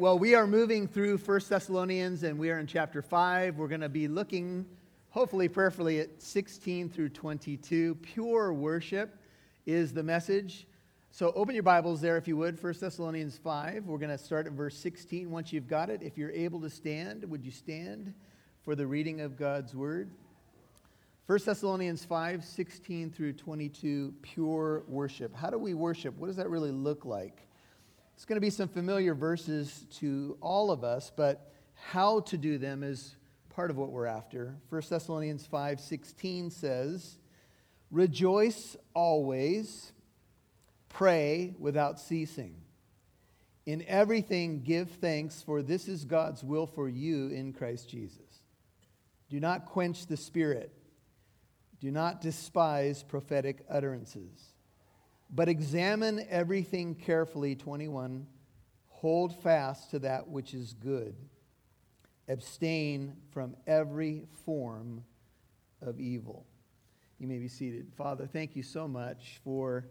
well, we are moving through First Thessalonians and we are in chapter 5. We're going to be looking, hopefully, prayerfully, at 16 through 22. Pure worship is the message. So open your Bibles there, if you would, First Thessalonians 5. We're going to start at verse 16. Once you've got it, if you're able to stand, would you stand for the reading of God's word? 1 Thessalonians 5, 16 through 22, pure worship. How do we worship? What does that really look like? It's going to be some familiar verses to all of us, but how to do them is part of what we're after. 1 Thessalonians 5:16 says, "Rejoice always, pray without ceasing. In everything give thanks, for this is God's will for you in Christ Jesus. Do not quench the spirit. Do not despise prophetic utterances." But examine everything carefully. 21. Hold fast to that which is good. Abstain from every form of evil. You may be seated. Father, thank you so much for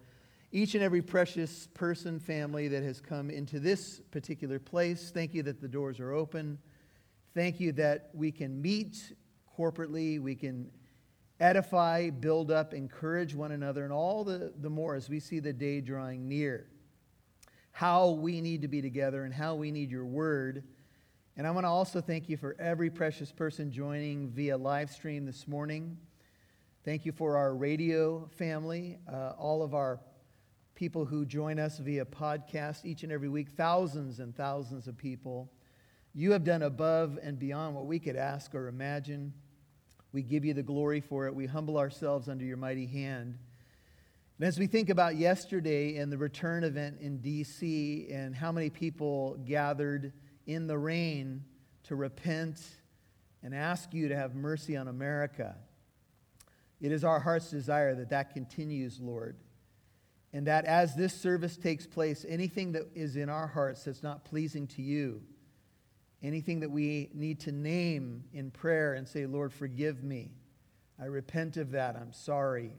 each and every precious person, family that has come into this particular place. Thank you that the doors are open. Thank you that we can meet corporately, we can edify, build up, encourage one another, and all the, the more as we see the day drawing near. How we need to be together and how we need your word. And I want to also thank you for every precious person joining via live stream this morning. Thank you for our radio family, uh, all of our people who join us via podcast each and every week, thousands and thousands of people. You have done above and beyond what we could ask or imagine. We give you the glory for it. We humble ourselves under your mighty hand. And as we think about yesterday and the return event in D.C. and how many people gathered in the rain to repent and ask you to have mercy on America, it is our heart's desire that that continues, Lord. And that as this service takes place, anything that is in our hearts that's not pleasing to you, anything that we need to name in prayer and say, Lord, forgive me. I repent of that. I'm sorry.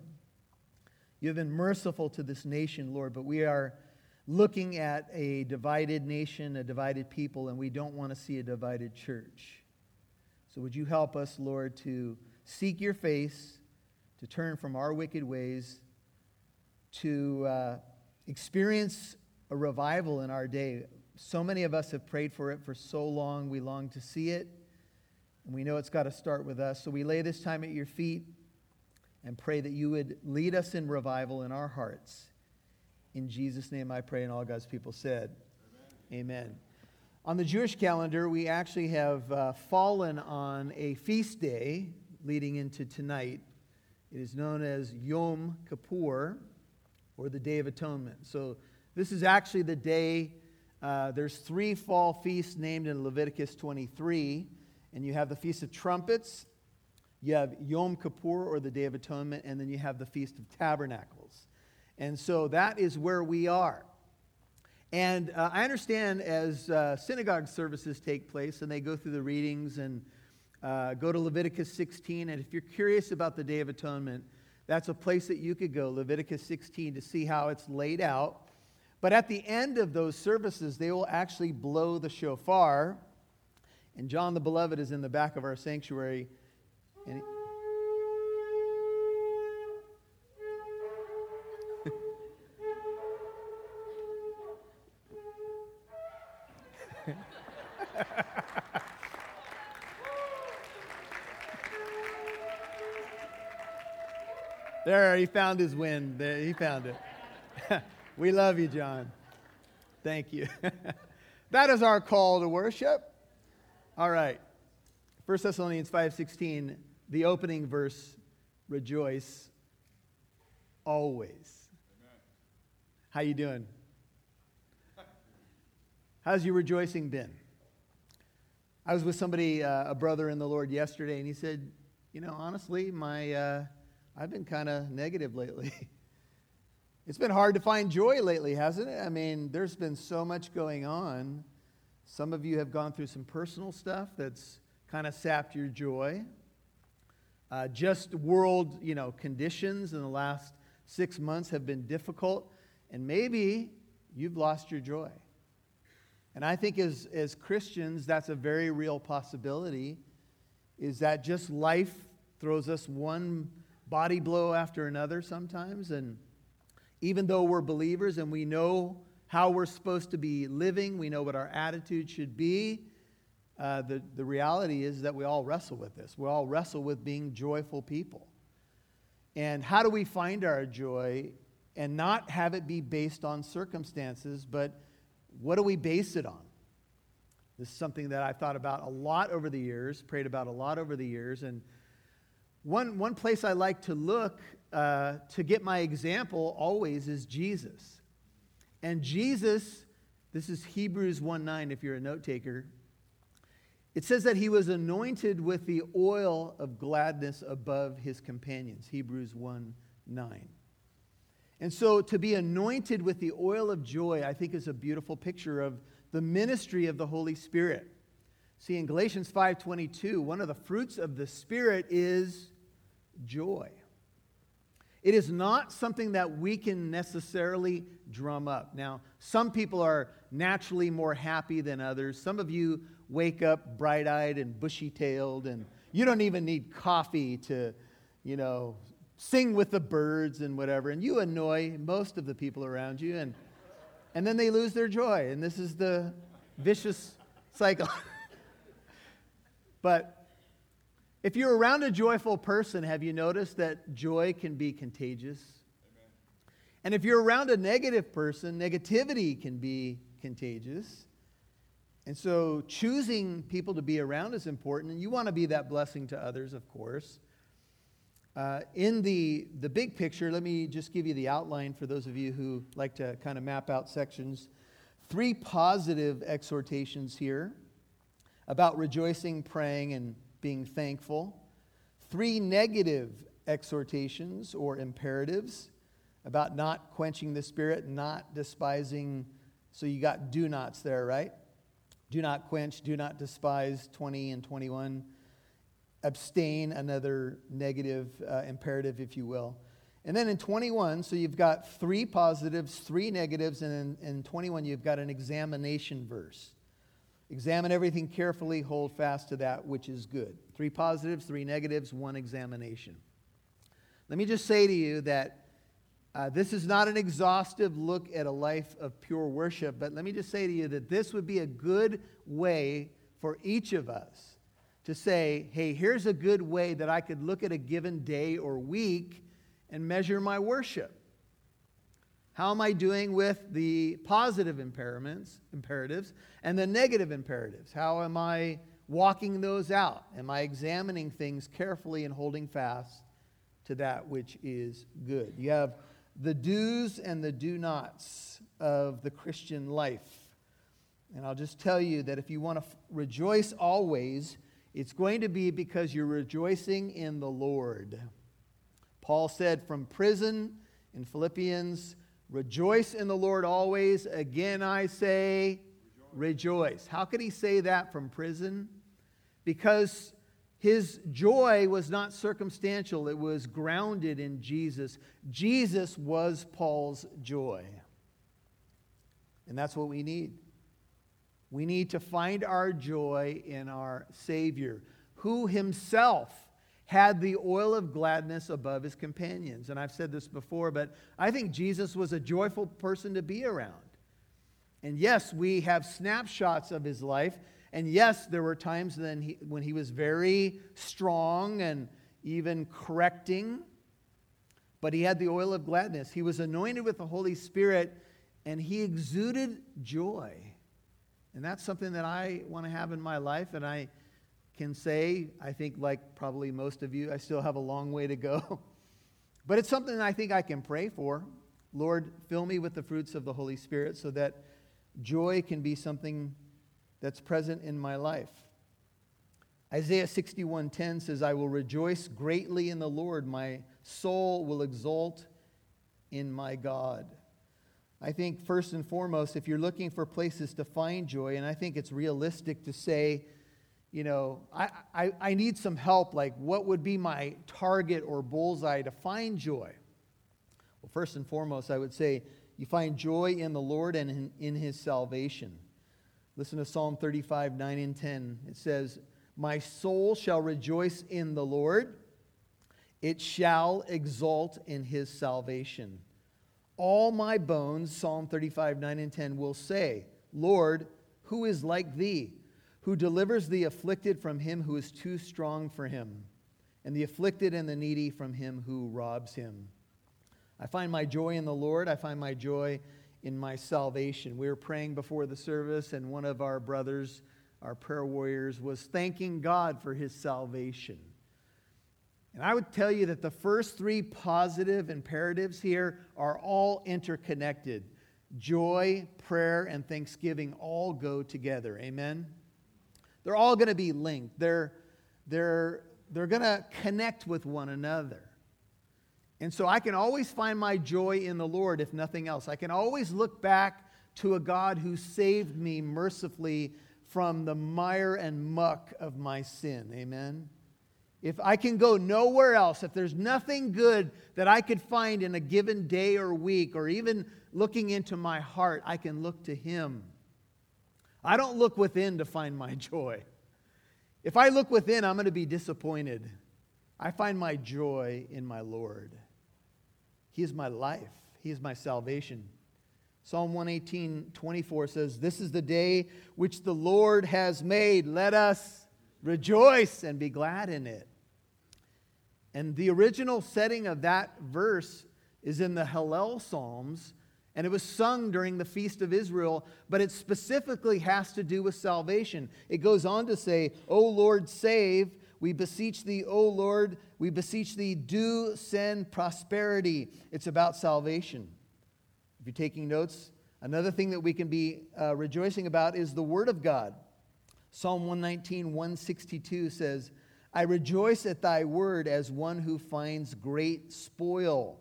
You have been merciful to this nation, Lord, but we are looking at a divided nation, a divided people, and we don't want to see a divided church. So would you help us, Lord, to seek your face, to turn from our wicked ways, to uh, experience a revival in our day, so many of us have prayed for it for so long. We long to see it. And we know it's got to start with us. So we lay this time at your feet and pray that you would lead us in revival in our hearts. In Jesus' name I pray, and all God's people said, Amen. Amen. On the Jewish calendar, we actually have uh, fallen on a feast day leading into tonight. It is known as Yom Kippur, or the Day of Atonement. So, this is actually the day uh, there's three fall feasts named in Leviticus 23, and you have the Feast of Trumpets, you have Yom Kippur or the Day of Atonement, and then you have the Feast of Tabernacles. And so that is where we are. And uh, I understand as uh, synagogue services take place and they go through the readings and uh, go to Leviticus 16, and if you're curious about the Day of Atonement, that's a place that you could go, Leviticus 16, to see how it's laid out but at the end of those services, they will actually blow the shofar. And John the Beloved is in the back of our sanctuary. And he, there, he found his wind. There, he found it. We love you, John. Thank you. that is our call to worship. All right. 1 Thessalonians 5:16, the opening verse, rejoice always. Amen. How you doing? How's your rejoicing been? I was with somebody, uh, a brother in the Lord yesterday, and he said, "You know, honestly, my uh, I've been kind of negative lately." It's been hard to find joy lately, hasn't it? I mean, there's been so much going on. Some of you have gone through some personal stuff that's kind of sapped your joy. Uh, just world, you know, conditions in the last six months have been difficult, and maybe you've lost your joy. And I think as, as Christians, that's a very real possibility, is that just life throws us one body blow after another sometimes. And even though we're believers and we know how we're supposed to be living, we know what our attitude should be, uh, the, the reality is that we all wrestle with this. We all wrestle with being joyful people. And how do we find our joy and not have it be based on circumstances, but what do we base it on? This is something that I've thought about a lot over the years, prayed about a lot over the years. And one, one place I like to look uh, to get my example always is Jesus. And Jesus, this is Hebrews 1 9, if you're a note taker. It says that he was anointed with the oil of gladness above his companions. Hebrews 1 9. And so to be anointed with the oil of joy, I think is a beautiful picture of the ministry of the Holy Spirit. See in Galatians 5:22, one of the fruits of the Spirit is joy. It is not something that we can necessarily drum up. Now, some people are naturally more happy than others. Some of you wake up bright eyed and bushy tailed, and you don't even need coffee to, you know, sing with the birds and whatever. And you annoy most of the people around you, and, and then they lose their joy. And this is the vicious cycle. but if you're around a joyful person, have you noticed that joy can be contagious? Amen. And if you're around a negative person, negativity can be contagious. And so choosing people to be around is important, and you want to be that blessing to others, of course. Uh, in the, the big picture, let me just give you the outline for those of you who like to kind of map out sections. Three positive exhortations here about rejoicing, praying, and being thankful. Three negative exhortations or imperatives about not quenching the spirit, not despising. So you got do nots there, right? Do not quench, do not despise, 20 and 21. Abstain, another negative uh, imperative, if you will. And then in 21, so you've got three positives, three negatives, and in, in 21, you've got an examination verse. Examine everything carefully, hold fast to that which is good. Three positives, three negatives, one examination. Let me just say to you that uh, this is not an exhaustive look at a life of pure worship, but let me just say to you that this would be a good way for each of us to say, hey, here's a good way that I could look at a given day or week and measure my worship. How am I doing with the positive imperatives, imperatives and the negative imperatives? How am I walking those out? Am I examining things carefully and holding fast to that which is good? You have the do's and the do nots of the Christian life. And I'll just tell you that if you want to f- rejoice always, it's going to be because you're rejoicing in the Lord. Paul said from prison in Philippians Rejoice in the Lord always. Again, I say, rejoice. rejoice. How could he say that from prison? Because his joy was not circumstantial, it was grounded in Jesus. Jesus was Paul's joy. And that's what we need. We need to find our joy in our Savior, who himself had the oil of gladness above his companions. And I've said this before, but I think Jesus was a joyful person to be around. And yes, we have snapshots of his life. And yes, there were times then he, when he was very strong and even correcting, but he had the oil of gladness. He was anointed with the Holy Spirit and he exuded joy. And that's something that I want to have in my life. And I can say, I think, like probably most of you, I still have a long way to go. but it's something I think I can pray for. Lord, fill me with the fruits of the Holy Spirit so that joy can be something that's present in my life. Isaiah 61:10 says, "I will rejoice greatly in the Lord; my soul will exult in my God." I think first and foremost, if you're looking for places to find joy, and I think it's realistic to say you know, I, I, I need some help. Like, what would be my target or bullseye to find joy? Well, first and foremost, I would say you find joy in the Lord and in, in his salvation. Listen to Psalm 35, 9 and 10. It says, My soul shall rejoice in the Lord, it shall exult in his salvation. All my bones, Psalm 35, 9 and 10, will say, Lord, who is like thee, who delivers the afflicted from him who is too strong for him, and the afflicted and the needy from him who robs him? I find my joy in the Lord. I find my joy in my salvation. We were praying before the service, and one of our brothers, our prayer warriors, was thanking God for his salvation. And I would tell you that the first three positive imperatives here are all interconnected. Joy, prayer, and thanksgiving all go together. Amen? They're all going to be linked, they're, they're, they're going to connect with one another. And so I can always find my joy in the Lord, if nothing else. I can always look back to a God who saved me mercifully from the mire and muck of my sin. Amen. If I can go nowhere else, if there's nothing good that I could find in a given day or week, or even looking into my heart, I can look to Him. I don't look within to find my joy. If I look within, I'm going to be disappointed. I find my joy in my Lord. He is my life, He is my salvation. Psalm 118, 24 says, This is the day which the Lord has made. Let us rejoice and be glad in it. And the original setting of that verse is in the Hallel Psalms, and it was sung during the Feast of Israel, but it specifically has to do with salvation. It goes on to say, O Lord, save. We beseech thee, O Lord, we beseech thee, do send prosperity. It's about salvation. If you're taking notes, another thing that we can be uh, rejoicing about is the Word of God. Psalm 119, 162 says, I rejoice at thy word as one who finds great spoil.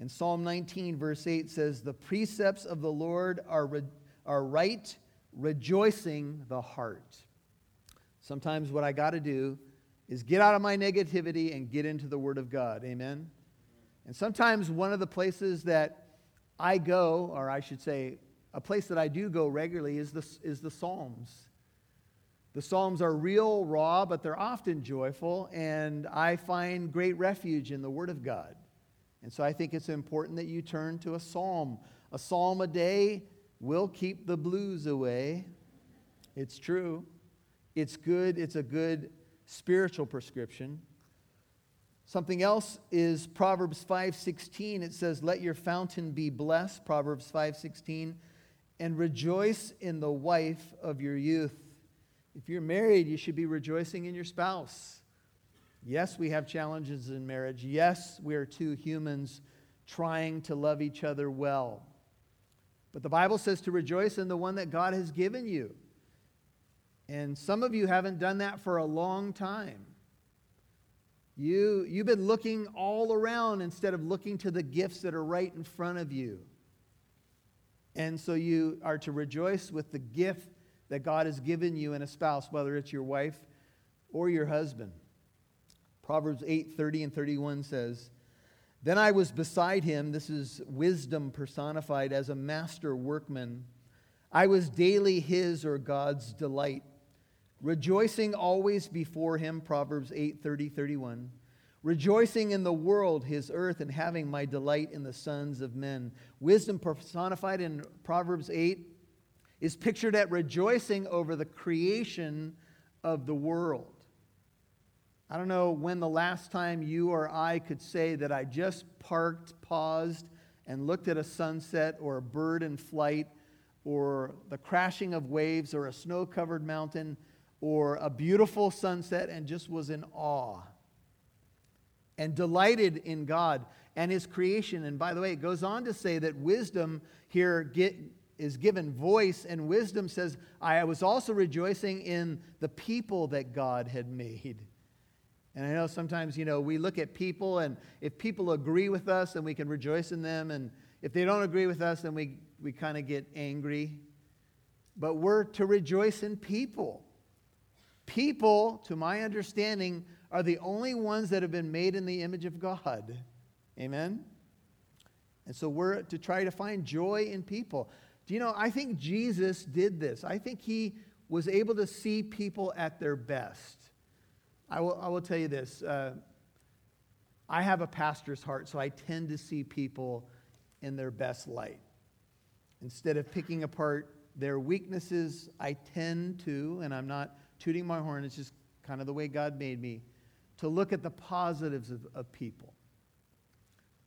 And Psalm 19, verse 8 says, The precepts of the Lord are, re- are right, rejoicing the heart. Sometimes what I got to do is get out of my negativity and get into the Word of God. Amen? And sometimes one of the places that I go, or I should say, a place that I do go regularly, is the, is the Psalms. The Psalms are real, raw, but they're often joyful, and I find great refuge in the Word of God. And so I think it's important that you turn to a psalm. A psalm a day will keep the blues away. It's true. It's good. It's a good spiritual prescription. Something else is Proverbs 5:16. It says, "Let your fountain be blessed," Proverbs 5:16, "and rejoice in the wife of your youth." If you're married, you should be rejoicing in your spouse. Yes, we have challenges in marriage. Yes, we are two humans trying to love each other well. But the Bible says to rejoice in the one that God has given you. And some of you haven't done that for a long time. You, you've been looking all around instead of looking to the gifts that are right in front of you. And so you are to rejoice with the gift that God has given you in a spouse, whether it's your wife or your husband. Proverbs 8 30 and 31 says, Then I was beside him, this is wisdom personified as a master workman. I was daily his or God's delight rejoicing always before him proverbs 8 30 31 rejoicing in the world his earth and having my delight in the sons of men wisdom personified in proverbs 8 is pictured at rejoicing over the creation of the world i don't know when the last time you or i could say that i just parked paused and looked at a sunset or a bird in flight or the crashing of waves or a snow covered mountain or a beautiful sunset and just was in awe and delighted in God and his creation. And by the way, it goes on to say that wisdom here get, is given voice, and wisdom says, I was also rejoicing in the people that God had made. And I know sometimes, you know, we look at people, and if people agree with us, then we can rejoice in them. And if they don't agree with us, then we, we kind of get angry. But we're to rejoice in people. People, to my understanding, are the only ones that have been made in the image of God. Amen? And so we're to try to find joy in people. Do you know, I think Jesus did this. I think he was able to see people at their best. I will, I will tell you this uh, I have a pastor's heart, so I tend to see people in their best light. Instead of picking apart their weaknesses, I tend to, and I'm not tooting my horn, it's just kind of the way God made me, to look at the positives of, of people.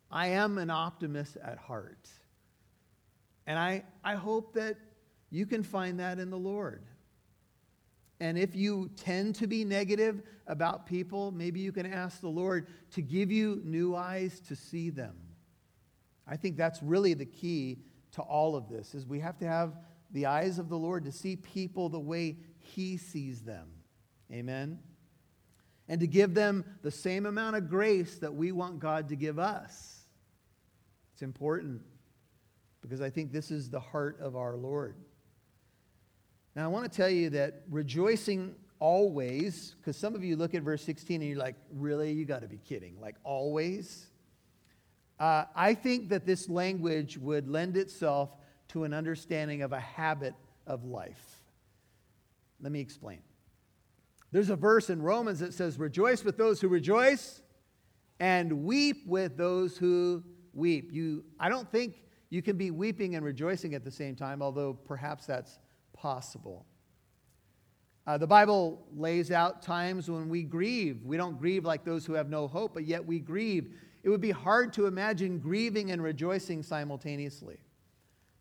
I am an optimist at heart. And I, I hope that you can find that in the Lord. And if you tend to be negative about people, maybe you can ask the Lord to give you new eyes to see them. I think that's really the key to all of this is we have to have the eyes of the Lord to see people the way he sees them. Amen. And to give them the same amount of grace that we want God to give us. It's important because I think this is the heart of our Lord. Now, I want to tell you that rejoicing always, because some of you look at verse 16 and you're like, really? You got to be kidding. Like, always? Uh, I think that this language would lend itself to an understanding of a habit of life. Let me explain. There's a verse in Romans that says, Rejoice with those who rejoice and weep with those who weep. You, I don't think you can be weeping and rejoicing at the same time, although perhaps that's possible. Uh, the Bible lays out times when we grieve. We don't grieve like those who have no hope, but yet we grieve. It would be hard to imagine grieving and rejoicing simultaneously.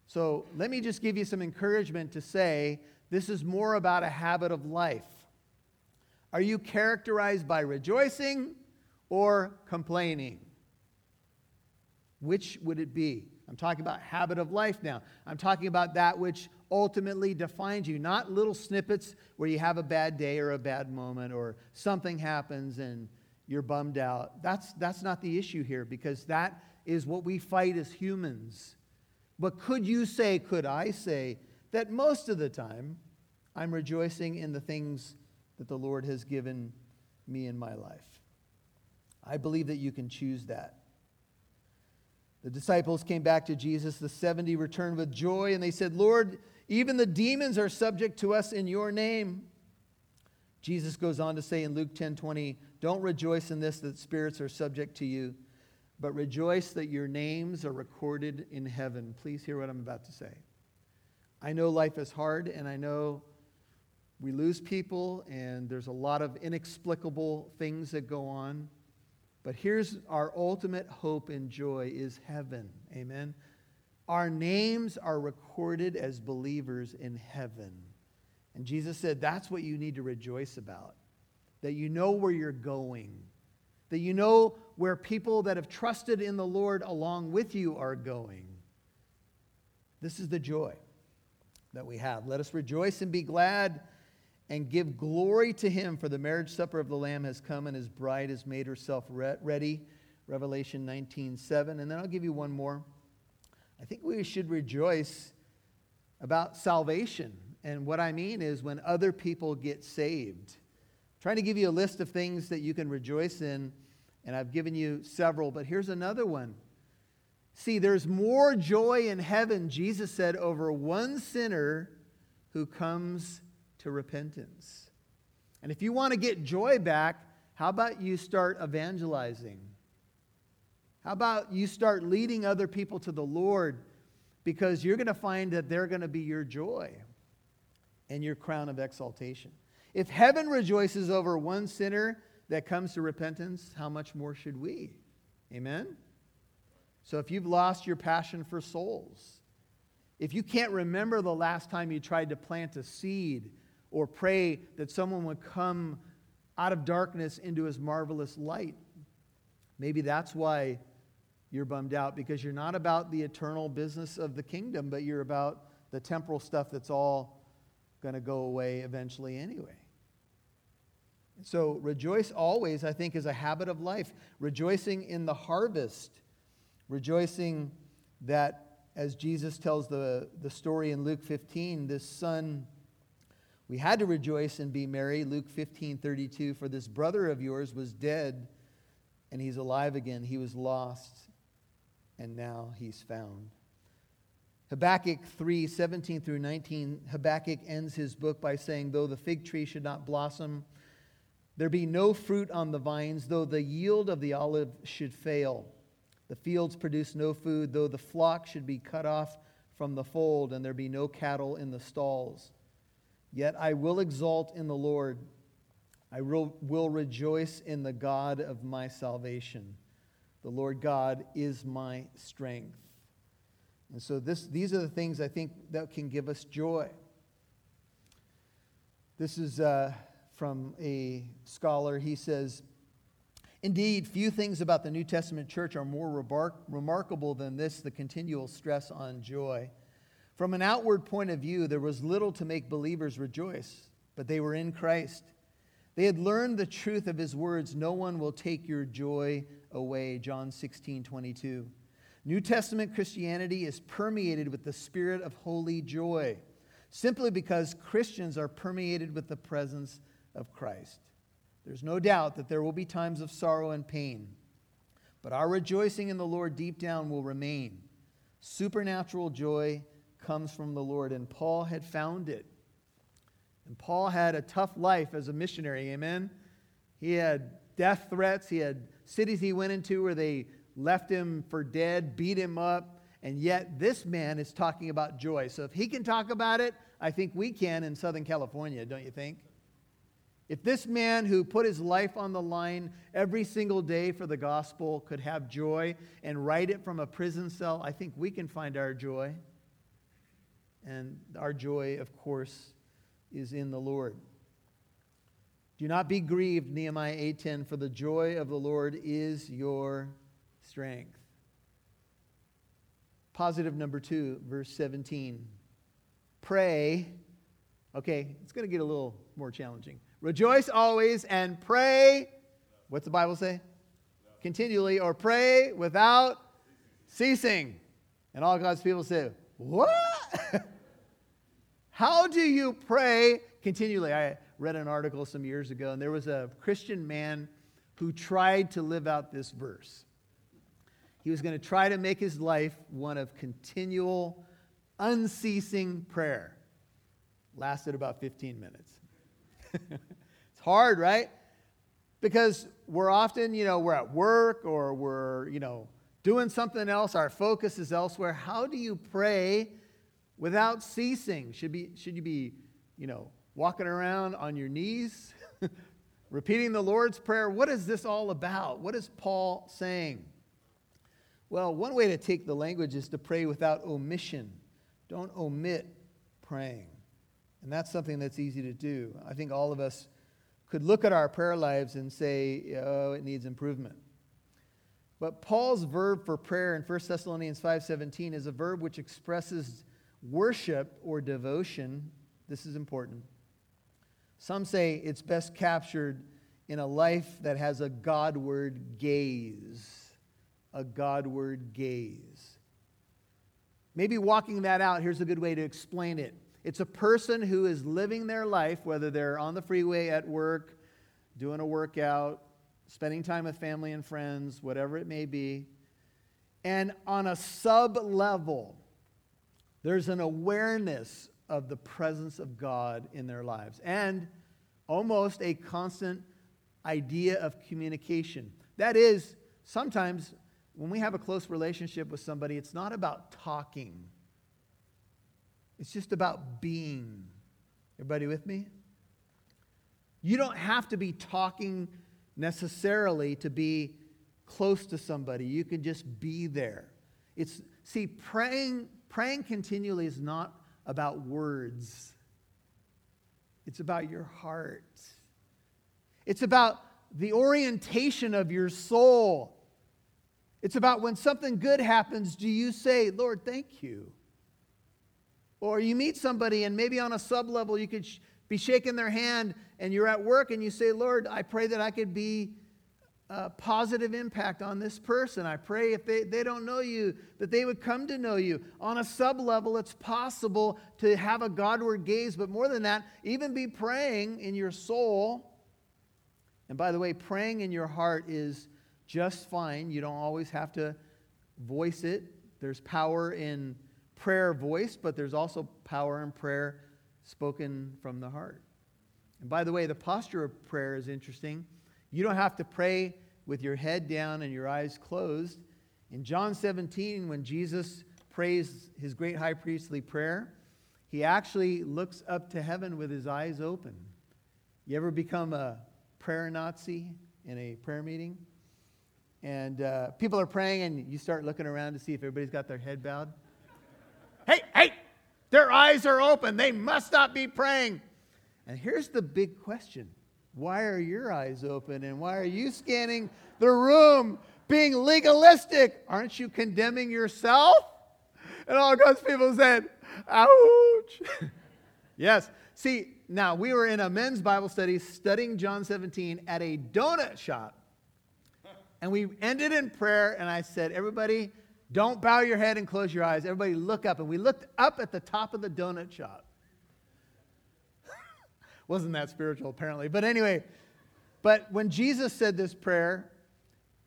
So let me just give you some encouragement to say this is more about a habit of life. Are you characterized by rejoicing or complaining? Which would it be? I'm talking about habit of life now. I'm talking about that which ultimately defines you, not little snippets where you have a bad day or a bad moment or something happens and you're bummed out. That's, that's not the issue here because that is what we fight as humans. But could you say, could I say, that most of the time I'm rejoicing in the things that the Lord has given me in my life? I believe that you can choose that. The disciples came back to Jesus. The 70 returned with joy, and they said, Lord, even the demons are subject to us in your name. Jesus goes on to say in Luke 10 20, Don't rejoice in this that spirits are subject to you, but rejoice that your names are recorded in heaven. Please hear what I'm about to say. I know life is hard, and I know we lose people, and there's a lot of inexplicable things that go on. But here's our ultimate hope and joy is heaven. Amen. Our names are recorded as believers in heaven. And Jesus said that's what you need to rejoice about. That you know where you're going. That you know where people that have trusted in the Lord along with you are going. This is the joy that we have. Let us rejoice and be glad and give glory to him, for the marriage supper of the Lamb has come, and his bride has made herself ready. Revelation 19 7. And then I'll give you one more. I think we should rejoice about salvation. And what I mean is when other people get saved. I'm trying to give you a list of things that you can rejoice in, and I've given you several, but here's another one. See, there's more joy in heaven, Jesus said, over one sinner who comes to repentance. And if you want to get joy back, how about you start evangelizing? How about you start leading other people to the Lord because you're going to find that they're going to be your joy and your crown of exaltation. If heaven rejoices over one sinner that comes to repentance, how much more should we? Amen? So if you've lost your passion for souls, if you can't remember the last time you tried to plant a seed or pray that someone would come out of darkness into his marvelous light. Maybe that's why you're bummed out because you're not about the eternal business of the kingdom, but you're about the temporal stuff that's all going to go away eventually anyway. So, rejoice always, I think, is a habit of life. Rejoicing in the harvest, rejoicing that, as Jesus tells the, the story in Luke 15, this son we had to rejoice and be merry. Luke 15 32. For this brother of yours was dead, and he's alive again. He was lost, and now he's found. Habakkuk 3 17 through 19, Habakkuk ends his book by saying, Though the fig tree should not blossom, there be no fruit on the vines, though the yield of the olive should fail. The fields produce no food, though the flock should be cut off from the fold, and there be no cattle in the stalls. Yet I will exult in the Lord. I will, will rejoice in the God of my salvation. The Lord God is my strength. And so this, these are the things I think that can give us joy. This is uh, from a scholar. He says, Indeed, few things about the New Testament church are more rebar- remarkable than this the continual stress on joy. From an outward point of view, there was little to make believers rejoice, but they were in Christ. They had learned the truth of his words no one will take your joy away. John 16, 22. New Testament Christianity is permeated with the spirit of holy joy, simply because Christians are permeated with the presence of Christ. There's no doubt that there will be times of sorrow and pain, but our rejoicing in the Lord deep down will remain. Supernatural joy comes from the Lord, and Paul had found it. And Paul had a tough life as a missionary, amen? He had death threats, he had cities he went into where they left him for dead, beat him up, and yet this man is talking about joy. So if he can talk about it, I think we can in Southern California, don't you think? If this man who put his life on the line every single day for the gospel could have joy and write it from a prison cell, I think we can find our joy. And our joy, of course, is in the Lord. Do not be grieved, Nehemiah 8:10, for the joy of the Lord is your strength. Positive number 2, verse 17. Pray. Okay, it's going to get a little more challenging. Rejoice always and pray. What's the Bible say? Continually, or pray without ceasing. And all God's people say, What? How do you pray continually? I read an article some years ago, and there was a Christian man who tried to live out this verse. He was going to try to make his life one of continual, unceasing prayer. Lasted about 15 minutes. it's hard, right? Because we're often, you know, we're at work or we're, you know, doing something else. Our focus is elsewhere. How do you pray without ceasing? Should, be, should you be, you know, walking around on your knees, repeating the Lord's Prayer? What is this all about? What is Paul saying? Well, one way to take the language is to pray without omission. Don't omit praying. And that's something that's easy to do. I think all of us could look at our prayer lives and say, oh, it needs improvement. But Paul's verb for prayer in 1 Thessalonians 5:17 is a verb which expresses worship or devotion. This is important. Some say it's best captured in a life that has a Godward gaze a Godward gaze. Maybe walking that out, here's a good way to explain it. It's a person who is living their life, whether they're on the freeway at work, doing a workout, spending time with family and friends, whatever it may be. And on a sub level, there's an awareness of the presence of God in their lives and almost a constant idea of communication. That is, sometimes when we have a close relationship with somebody, it's not about talking, it's just about being. Everybody with me? You don't have to be talking necessarily to be close to somebody. You can just be there. It's see praying praying continually is not about words. It's about your heart. It's about the orientation of your soul. It's about when something good happens, do you say, Lord, thank you? Or you meet somebody and maybe on a sub level you could sh- be shaking their hand and you're at work and you say, Lord, I pray that I could be a positive impact on this person. I pray if they, they don't know you, that they would come to know you. On a sub level, it's possible to have a Godward gaze, but more than that, even be praying in your soul. And by the way, praying in your heart is just fine. You don't always have to voice it. There's power in prayer voiced, but there's also power in prayer spoken from the heart. And by the way, the posture of prayer is interesting. You don't have to pray with your head down and your eyes closed. In John 17, when Jesus prays his great high priestly prayer, he actually looks up to heaven with his eyes open. You ever become a prayer Nazi in a prayer meeting? And uh, people are praying, and you start looking around to see if everybody's got their head bowed. hey, hey, their eyes are open. They must not be praying. And here's the big question why are your eyes open and why are you scanning the room being legalistic? Aren't you condemning yourself? And all God's people said, ouch. yes. See, now we were in a men's Bible study studying John 17 at a donut shop. And we ended in prayer, and I said, Everybody, don't bow your head and close your eyes. Everybody, look up. And we looked up at the top of the donut shop. Wasn't that spiritual, apparently. But anyway, but when Jesus said this prayer,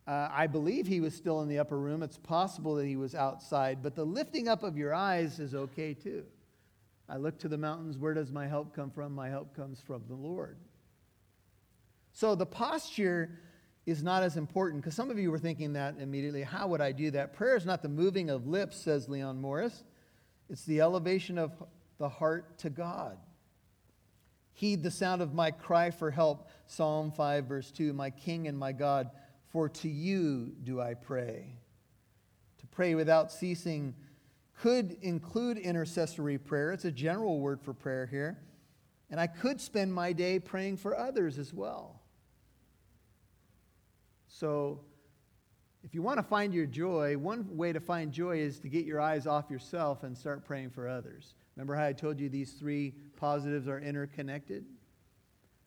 uh, I believe he was still in the upper room. It's possible that he was outside, but the lifting up of your eyes is okay too. I look to the mountains. Where does my help come from? My help comes from the Lord. So the posture is not as important because some of you were thinking that immediately. How would I do that? Prayer is not the moving of lips, says Leon Morris, it's the elevation of the heart to God. Heed the sound of my cry for help. Psalm 5, verse 2 My King and my God, for to you do I pray. To pray without ceasing could include intercessory prayer. It's a general word for prayer here. And I could spend my day praying for others as well. So, if you want to find your joy, one way to find joy is to get your eyes off yourself and start praying for others. Remember how I told you these three positives are interconnected?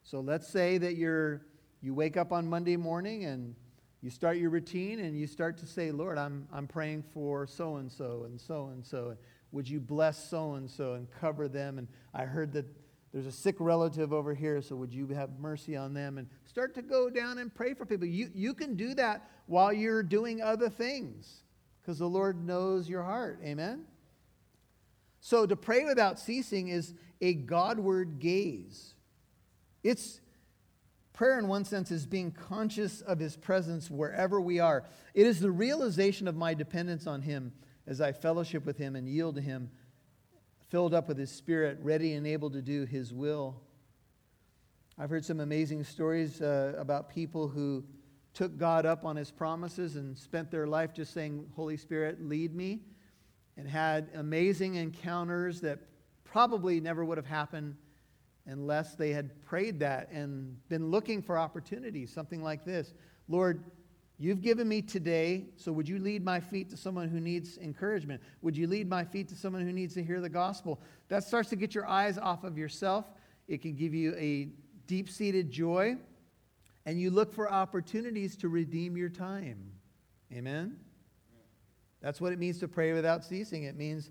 So let's say that you're you wake up on Monday morning and you start your routine and you start to say, Lord, I'm, I'm praying for so and so and so and so. Would you bless so and so and cover them? And I heard that there's a sick relative over here, so would you have mercy on them? And start to go down and pray for people. You, you can do that while you're doing other things because the Lord knows your heart. Amen? So to pray without ceasing is a Godward gaze. It's prayer, in one sense, is being conscious of His presence wherever we are. It is the realization of my dependence on Him as I fellowship with Him and yield to Him filled up with His Spirit, ready and able to do His will. I've heard some amazing stories uh, about people who took God up on His promises and spent their life just saying, Holy Spirit, lead me, and had amazing encounters that probably never would have happened unless they had prayed that and been looking for opportunities, something like this Lord, You've given me today, so would you lead my feet to someone who needs encouragement? Would you lead my feet to someone who needs to hear the gospel? That starts to get your eyes off of yourself. It can give you a deep seated joy, and you look for opportunities to redeem your time. Amen? That's what it means to pray without ceasing. It means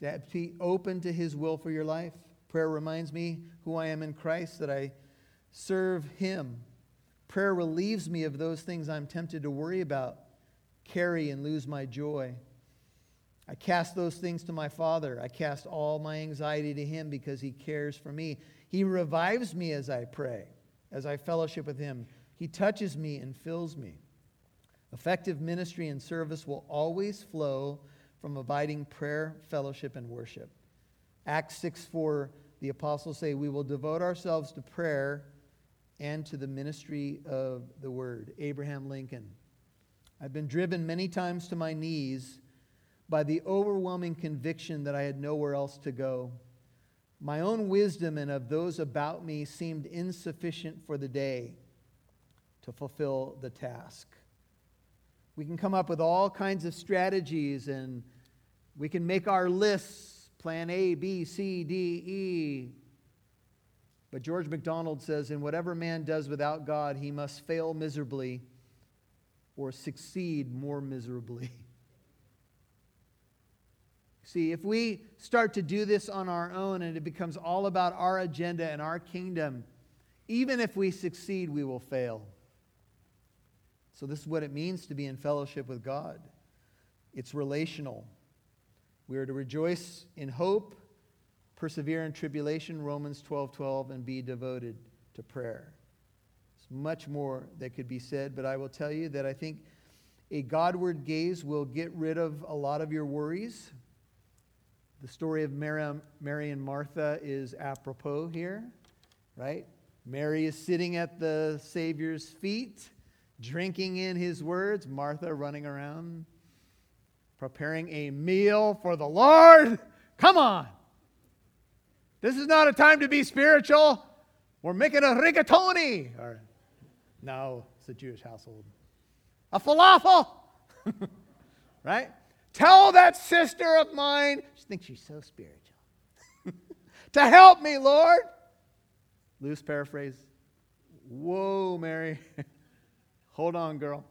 to be open to His will for your life. Prayer reminds me who I am in Christ, that I serve Him Prayer relieves me of those things I'm tempted to worry about, carry, and lose my joy. I cast those things to my Father. I cast all my anxiety to Him because He cares for me. He revives me as I pray, as I fellowship with Him. He touches me and fills me. Effective ministry and service will always flow from abiding prayer, fellowship, and worship. Acts 6 4, the apostles say, We will devote ourselves to prayer and to the ministry of the word. Abraham Lincoln. I've been driven many times to my knees by the overwhelming conviction that I had nowhere else to go. My own wisdom and of those about me seemed insufficient for the day to fulfill the task. We can come up with all kinds of strategies and we can make our lists plan A, B, C, D, E, but George MacDonald says, In whatever man does without God, he must fail miserably or succeed more miserably. See, if we start to do this on our own and it becomes all about our agenda and our kingdom, even if we succeed, we will fail. So, this is what it means to be in fellowship with God it's relational. We are to rejoice in hope, persevere in tribulation, Romans 12 12, and be devoted to prayer. There's much more that could be said, but I will tell you that I think a Godward gaze will get rid of a lot of your worries. The story of Mary and Martha is apropos here, right? Mary is sitting at the Savior's feet, drinking in his words. Martha running around, preparing a meal for the Lord. Come on. This is not a time to be spiritual. We're making a rigatoni. Or, no, it's a Jewish household. A falafel. right? Tell that sister of mine, she thinks she's so spiritual, to help me, Lord. Loose paraphrase. Whoa, Mary. Hold on, girl.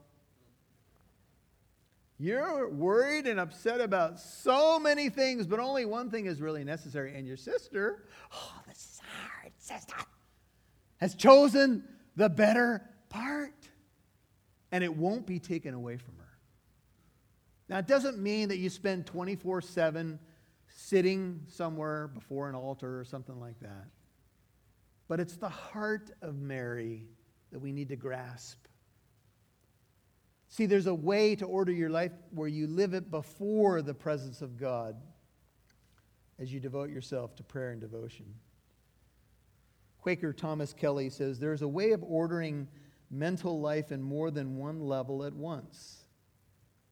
You're worried and upset about so many things, but only one thing is really necessary. And your sister, oh, this is hard, sister, has chosen the better part. And it won't be taken away from her. Now, it doesn't mean that you spend 24 7 sitting somewhere before an altar or something like that. But it's the heart of Mary that we need to grasp. See, there's a way to order your life where you live it before the presence of God as you devote yourself to prayer and devotion. Quaker Thomas Kelly says there's a way of ordering mental life in more than one level at once.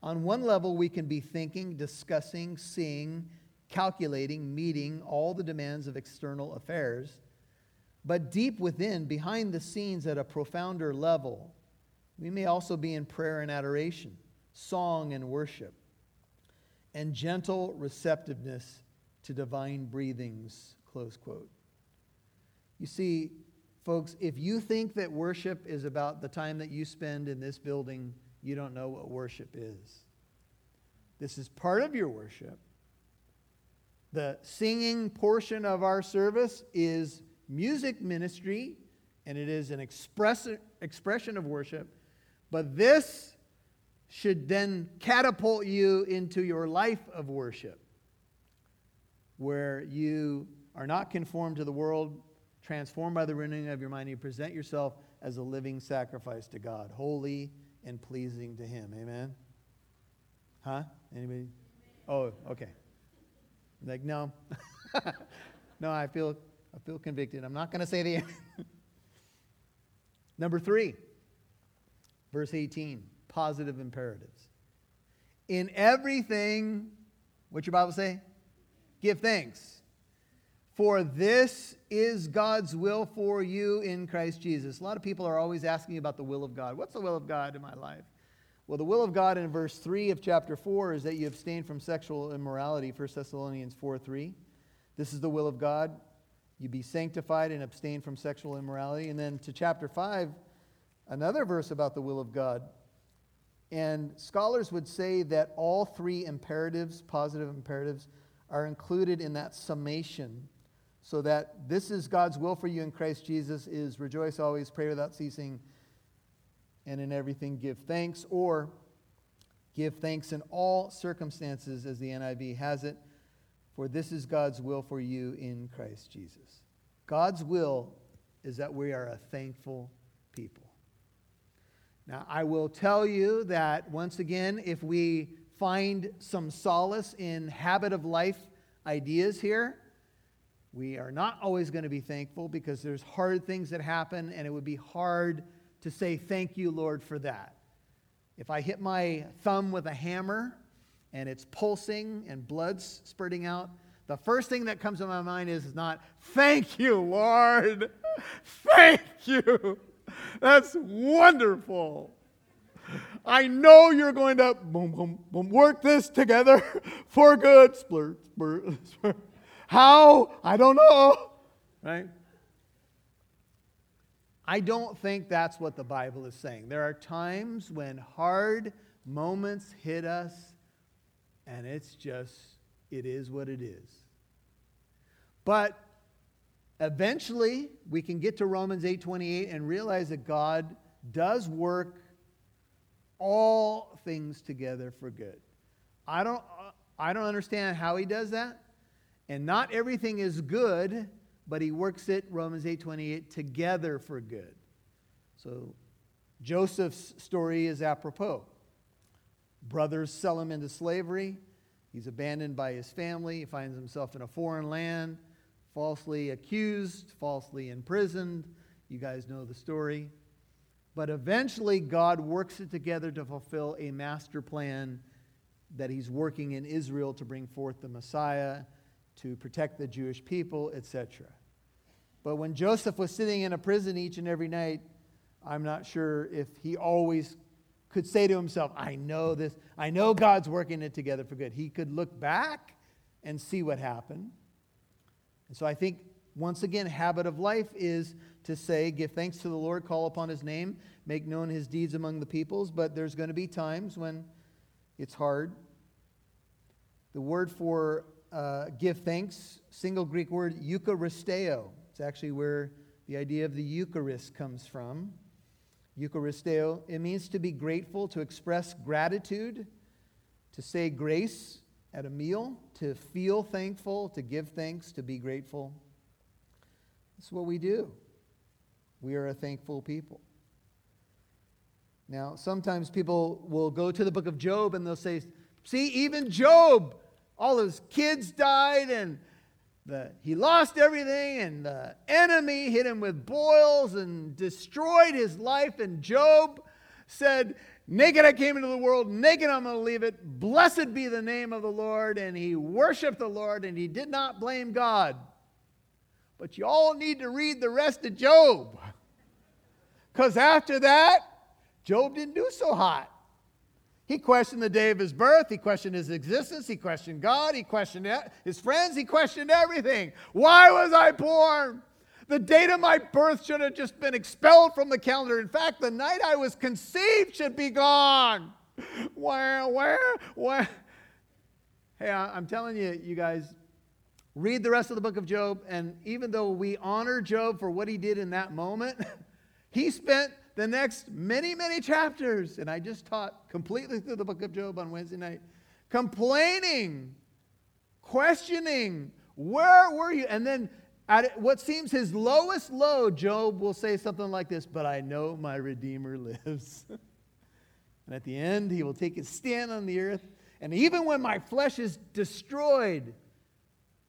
On one level, we can be thinking, discussing, seeing, calculating, meeting all the demands of external affairs. But deep within, behind the scenes at a profounder level, we may also be in prayer and adoration, song and worship, and gentle receptiveness to divine breathings. Close quote. You see, folks, if you think that worship is about the time that you spend in this building you don't know what worship is. This is part of your worship. The singing portion of our service is music ministry, and it is an express, expression of worship. But this should then catapult you into your life of worship, where you are not conformed to the world, transformed by the renewing of your mind. You present yourself as a living sacrifice to God, holy and pleasing to Him. Amen? Huh? Anybody? Oh, okay. Like, no. no, I feel, I feel convicted. I'm not going to say the end. Number three, verse 18, positive imperatives. In everything, what's your Bible say? Give thanks. For this is God's will for you in Christ Jesus. A lot of people are always asking about the will of God. What's the will of God in my life? Well, the will of God in verse 3 of chapter 4 is that you abstain from sexual immorality, 1 Thessalonians 4 3. This is the will of God. You be sanctified and abstain from sexual immorality. And then to chapter 5, another verse about the will of God. And scholars would say that all three imperatives, positive imperatives, are included in that summation so that this is God's will for you in Christ Jesus is rejoice always, pray without ceasing, and in everything give thanks, or give thanks in all circumstances, as the NIV has it, for this is God's will for you in Christ Jesus. God's will is that we are a thankful people. Now, I will tell you that once again, if we find some solace in habit of life ideas here, we are not always going to be thankful because there's hard things that happen, and it would be hard to say, Thank you, Lord, for that. If I hit my thumb with a hammer and it's pulsing and blood's spurting out, the first thing that comes to my mind is not, Thank you, Lord. Thank you. That's wonderful. I know you're going to boom, boom, boom, work this together for good. Splurt, splurt, splurt. How? I don't know. Right? I don't think that's what the Bible is saying. There are times when hard moments hit us, and it's just, it is what it is. But eventually, we can get to Romans 8:28 and realize that God does work all things together for good. I don't I don't understand how he does that. And not everything is good, but he works it, Romans 8 28, together for good. So Joseph's story is apropos. Brothers sell him into slavery. He's abandoned by his family. He finds himself in a foreign land, falsely accused, falsely imprisoned. You guys know the story. But eventually, God works it together to fulfill a master plan that he's working in Israel to bring forth the Messiah, to protect the Jewish people, etc. But when Joseph was sitting in a prison each and every night, I'm not sure if he always could say to himself, I know this, I know God's working it together for good. He could look back and see what happened. And so I think, once again, habit of life is to say, Give thanks to the Lord, call upon his name, make known his deeds among the peoples, but there's going to be times when it's hard. The word for uh, give thanks, single Greek word, eucharisteo. It's actually where the idea of the Eucharist comes from. Eucharisteo, it means to be grateful, to express gratitude, to say grace at a meal, to feel thankful, to give thanks, to be grateful. That's what we do. We are a thankful people. Now, sometimes people will go to the book of Job and they'll say, See, even Job, all his kids died and the, he lost everything, and the enemy hit him with boils and destroyed his life. And Job said, Naked I came into the world, naked I'm going to leave it. Blessed be the name of the Lord. And he worshiped the Lord and he did not blame God. But you all need to read the rest of Job. Because after that, Job didn't do so hot. He questioned the day of his birth. He questioned his existence. He questioned God. He questioned his friends. He questioned everything. Why was I born? The date of my birth should have just been expelled from the calendar. In fact, the night I was conceived should be gone. Where, where, where? Hey, I'm telling you, you guys, read the rest of the book of Job. And even though we honor Job for what he did in that moment, he spent the next many, many chapters, and I just taught completely through the book of Job on Wednesday night, complaining, questioning, where were you? And then at what seems his lowest low, Job will say something like this But I know my Redeemer lives. and at the end, he will take his stand on the earth. And even when my flesh is destroyed,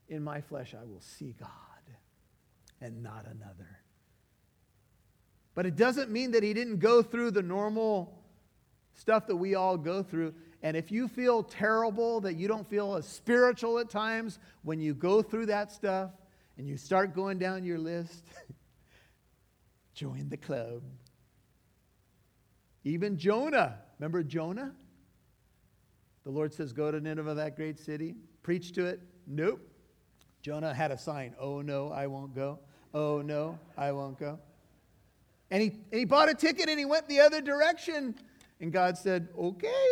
in my flesh I will see God and not another. But it doesn't mean that he didn't go through the normal stuff that we all go through. And if you feel terrible, that you don't feel as spiritual at times when you go through that stuff and you start going down your list, join the club. Even Jonah, remember Jonah? The Lord says, Go to Nineveh, that great city, preach to it. Nope. Jonah had a sign, Oh no, I won't go. Oh no, I won't go. And he, and he bought a ticket and he went the other direction. And God said, Okay,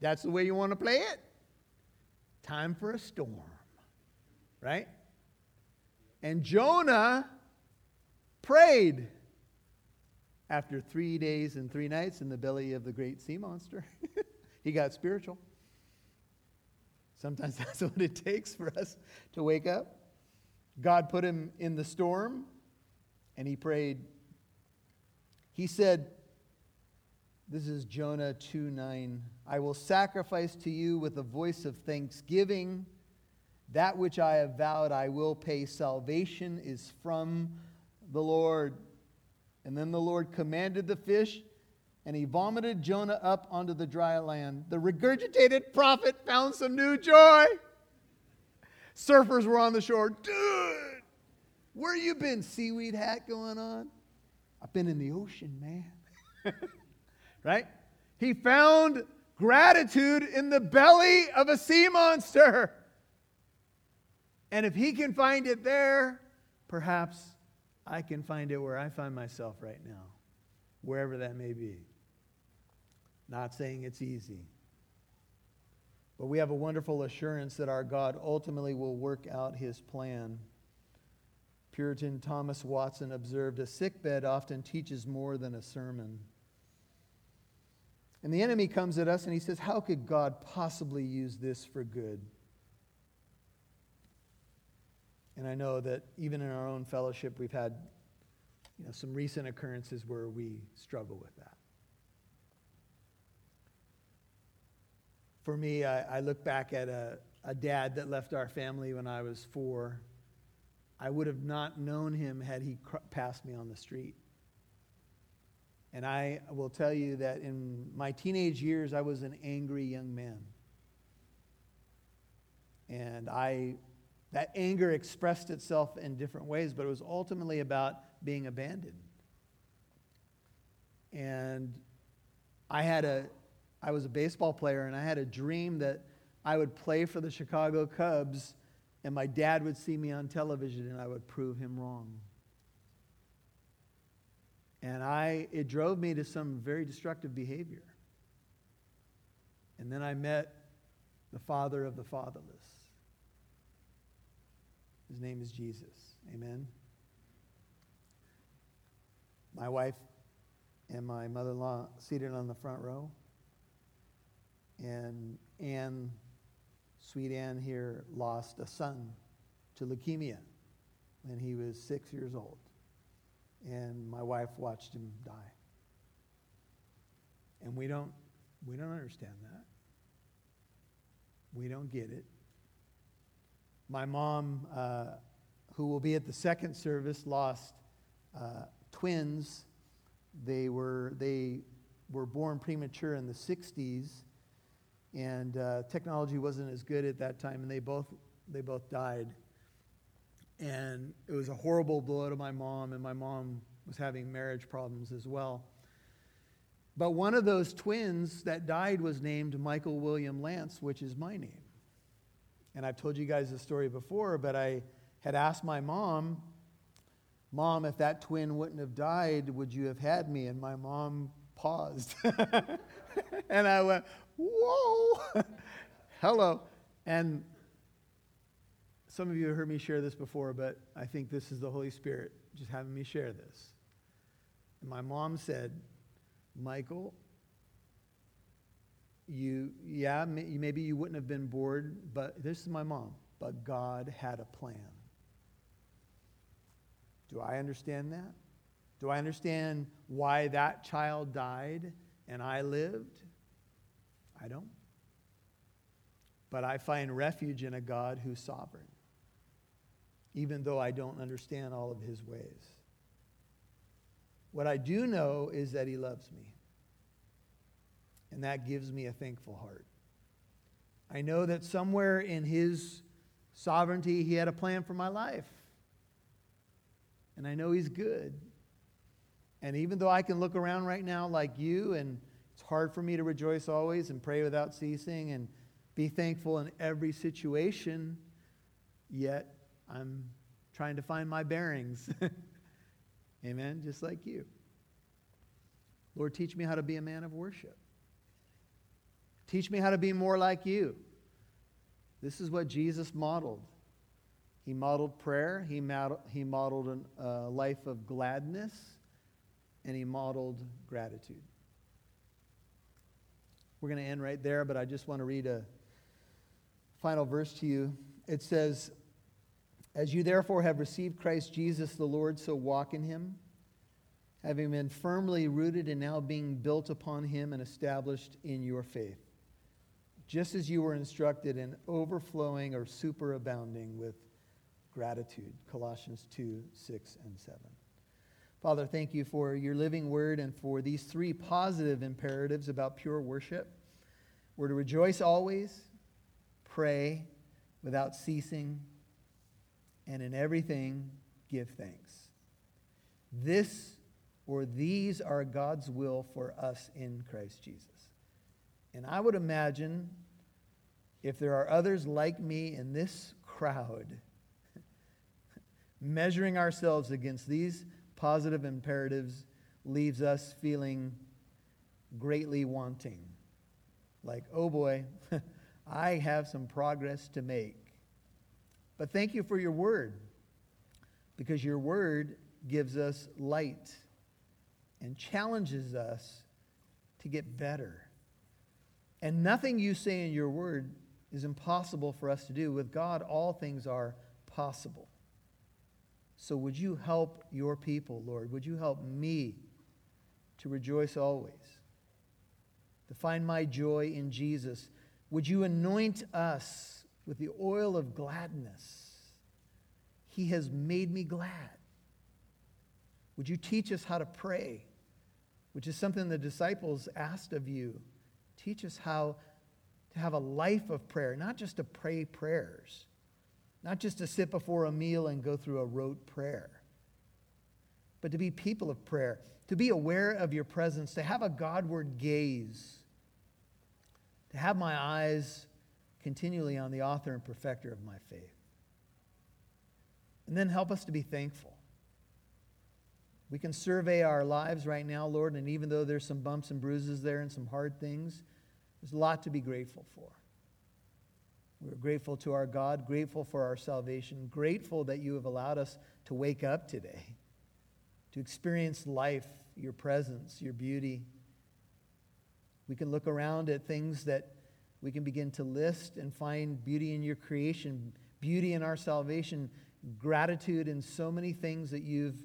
that's the way you want to play it. Time for a storm. Right? And Jonah prayed after three days and three nights in the belly of the great sea monster. he got spiritual. Sometimes that's what it takes for us to wake up. God put him in the storm, and he prayed he said, This is Jonah 2 9. I will sacrifice to you with a voice of thanksgiving. That which I have vowed I will pay. Salvation is from the Lord. And then the Lord commanded the fish, and he vomited Jonah up onto the dry land. The regurgitated prophet found some new joy. Surfers were on the shore. Dude, where you been? Seaweed hat going on? I've been in the ocean, man. right? He found gratitude in the belly of a sea monster. And if he can find it there, perhaps I can find it where I find myself right now, wherever that may be. Not saying it's easy. But we have a wonderful assurance that our God ultimately will work out his plan. Puritan Thomas Watson observed a sickbed often teaches more than a sermon. And the enemy comes at us and he says, How could God possibly use this for good? And I know that even in our own fellowship, we've had you know, some recent occurrences where we struggle with that. For me, I, I look back at a, a dad that left our family when I was four. I would have not known him had he cr- passed me on the street. And I will tell you that in my teenage years, I was an angry young man. And I, that anger expressed itself in different ways, but it was ultimately about being abandoned. And I had a, I was a baseball player, and I had a dream that I would play for the Chicago Cubs, and my dad would see me on television, and I would prove him wrong. And I, it drove me to some very destructive behavior. And then I met the father of the fatherless. His name is Jesus. Amen. My wife and my mother in law seated on the front row. And Anne, sweet Anne here, lost a son to leukemia when he was six years old and my wife watched him die. And we don't, we don't understand that. We don't get it. My mom, uh, who will be at the second service, lost uh, twins. They were, they were born premature in the 60s, and uh, technology wasn't as good at that time, and they both, they both died. And it was a horrible blow to my mom, and my mom was having marriage problems as well. But one of those twins that died was named Michael William Lance, which is my name. And I've told you guys the story before, but I had asked my mom, Mom, if that twin wouldn't have died, would you have had me? And my mom paused. and I went, Whoa, hello. And some of you have heard me share this before, but I think this is the Holy Spirit just having me share this. And my mom said, Michael, you, yeah, maybe you wouldn't have been bored, but this is my mom, but God had a plan. Do I understand that? Do I understand why that child died and I lived? I don't. But I find refuge in a God who's sovereign even though I don't understand all of his ways. What I do know is that he loves me. And that gives me a thankful heart. I know that somewhere in his sovereignty, he had a plan for my life. And I know he's good. And even though I can look around right now like you, and it's hard for me to rejoice always and pray without ceasing and be thankful in every situation, yet I'm trying to find my bearings. Amen. Just like you. Lord, teach me how to be a man of worship. Teach me how to be more like you. This is what Jesus modeled. He modeled prayer, he, modeled, he modeled a uh, life of gladness, and he modeled gratitude. We're going to end right there, but I just want to read a final verse to you. It says, as you therefore have received Christ Jesus the Lord, so walk in him, having been firmly rooted and now being built upon him and established in your faith, just as you were instructed in overflowing or superabounding with gratitude. Colossians 2 6 and 7. Father, thank you for your living word and for these three positive imperatives about pure worship. We're to rejoice always, pray without ceasing and in everything give thanks. This or these are God's will for us in Christ Jesus. And I would imagine if there are others like me in this crowd, measuring ourselves against these positive imperatives leaves us feeling greatly wanting. Like, oh boy, I have some progress to make. But thank you for your word, because your word gives us light and challenges us to get better And nothing you say in your word is impossible for us to do. With God, all things are possible. So would you help your people, Lord? Would you help me to rejoice always? To find my joy in Jesus? Would you anoint us with the oil of gladness? He has made me glad. Would you teach us how to pray? Which is something the disciples asked of you. Teach us how to have a life of prayer, not just to pray prayers, not just to sit before a meal and go through a rote prayer, but to be people of prayer, to be aware of your presence, to have a Godward gaze, to have my eyes continually on the author and perfecter of my faith. And then help us to be thankful. We can survey our lives right now, Lord, and even though there's some bumps and bruises there and some hard things, there's a lot to be grateful for. We're grateful to our God, grateful for our salvation, grateful that you have allowed us to wake up today, to experience life, your presence, your beauty. We can look around at things that we can begin to list and find beauty in your creation, beauty in our salvation, gratitude in so many things that you've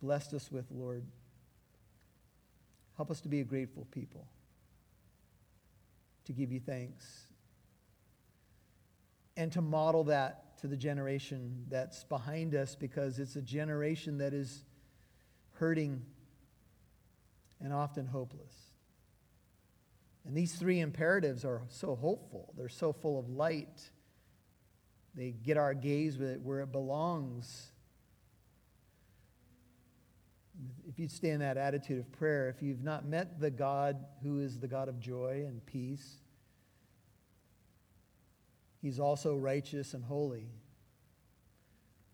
blessed us with, Lord. Help us to be a grateful people, to give you thanks, and to model that to the generation that's behind us because it's a generation that is hurting and often hopeless. And these three imperatives are so hopeful, they're so full of light. They get our gaze where it belongs if you stay in that attitude of prayer, if you've not met the God who is the God of joy and peace, He's also righteous and holy.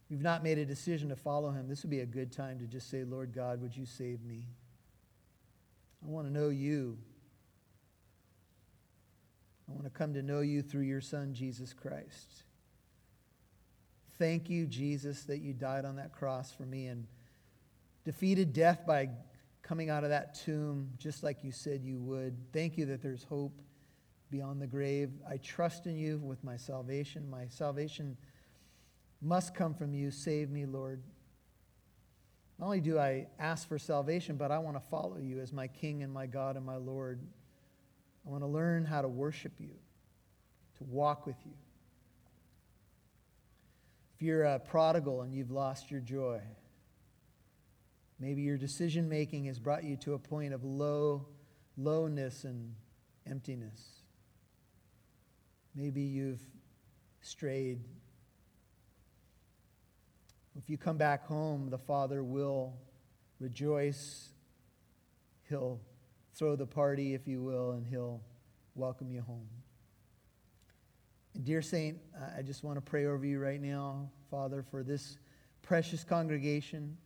If you've not made a decision to follow Him, this would be a good time to just say, Lord God, would you save me? I want to know you. I want to come to know you through your Son, Jesus Christ. Thank you, Jesus, that you died on that cross for me and defeated death by coming out of that tomb just like you said you would. Thank you that there's hope beyond the grave. I trust in you with my salvation. My salvation must come from you. Save me, Lord. Not only do I ask for salvation, but I want to follow you as my King and my God and my Lord. I want to learn how to worship you, to walk with you. If you're a prodigal and you've lost your joy, Maybe your decision making has brought you to a point of low, lowness and emptiness. Maybe you've strayed. If you come back home, the Father will rejoice. He'll throw the party, if you will, and He'll welcome you home. And dear Saint, I just want to pray over you right now, Father, for this precious congregation.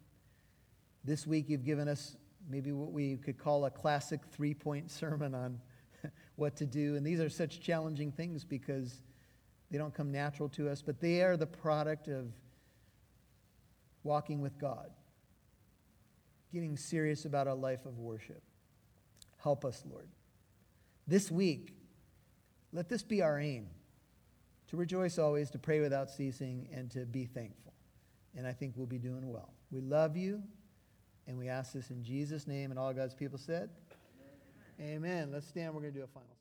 This week, you've given us maybe what we could call a classic three point sermon on what to do. And these are such challenging things because they don't come natural to us, but they are the product of walking with God, getting serious about a life of worship. Help us, Lord. This week, let this be our aim to rejoice always, to pray without ceasing, and to be thankful. And I think we'll be doing well. We love you. And we ask this in Jesus' name, and all God's people said, Amen. Amen. Let's stand. We're going to do a final.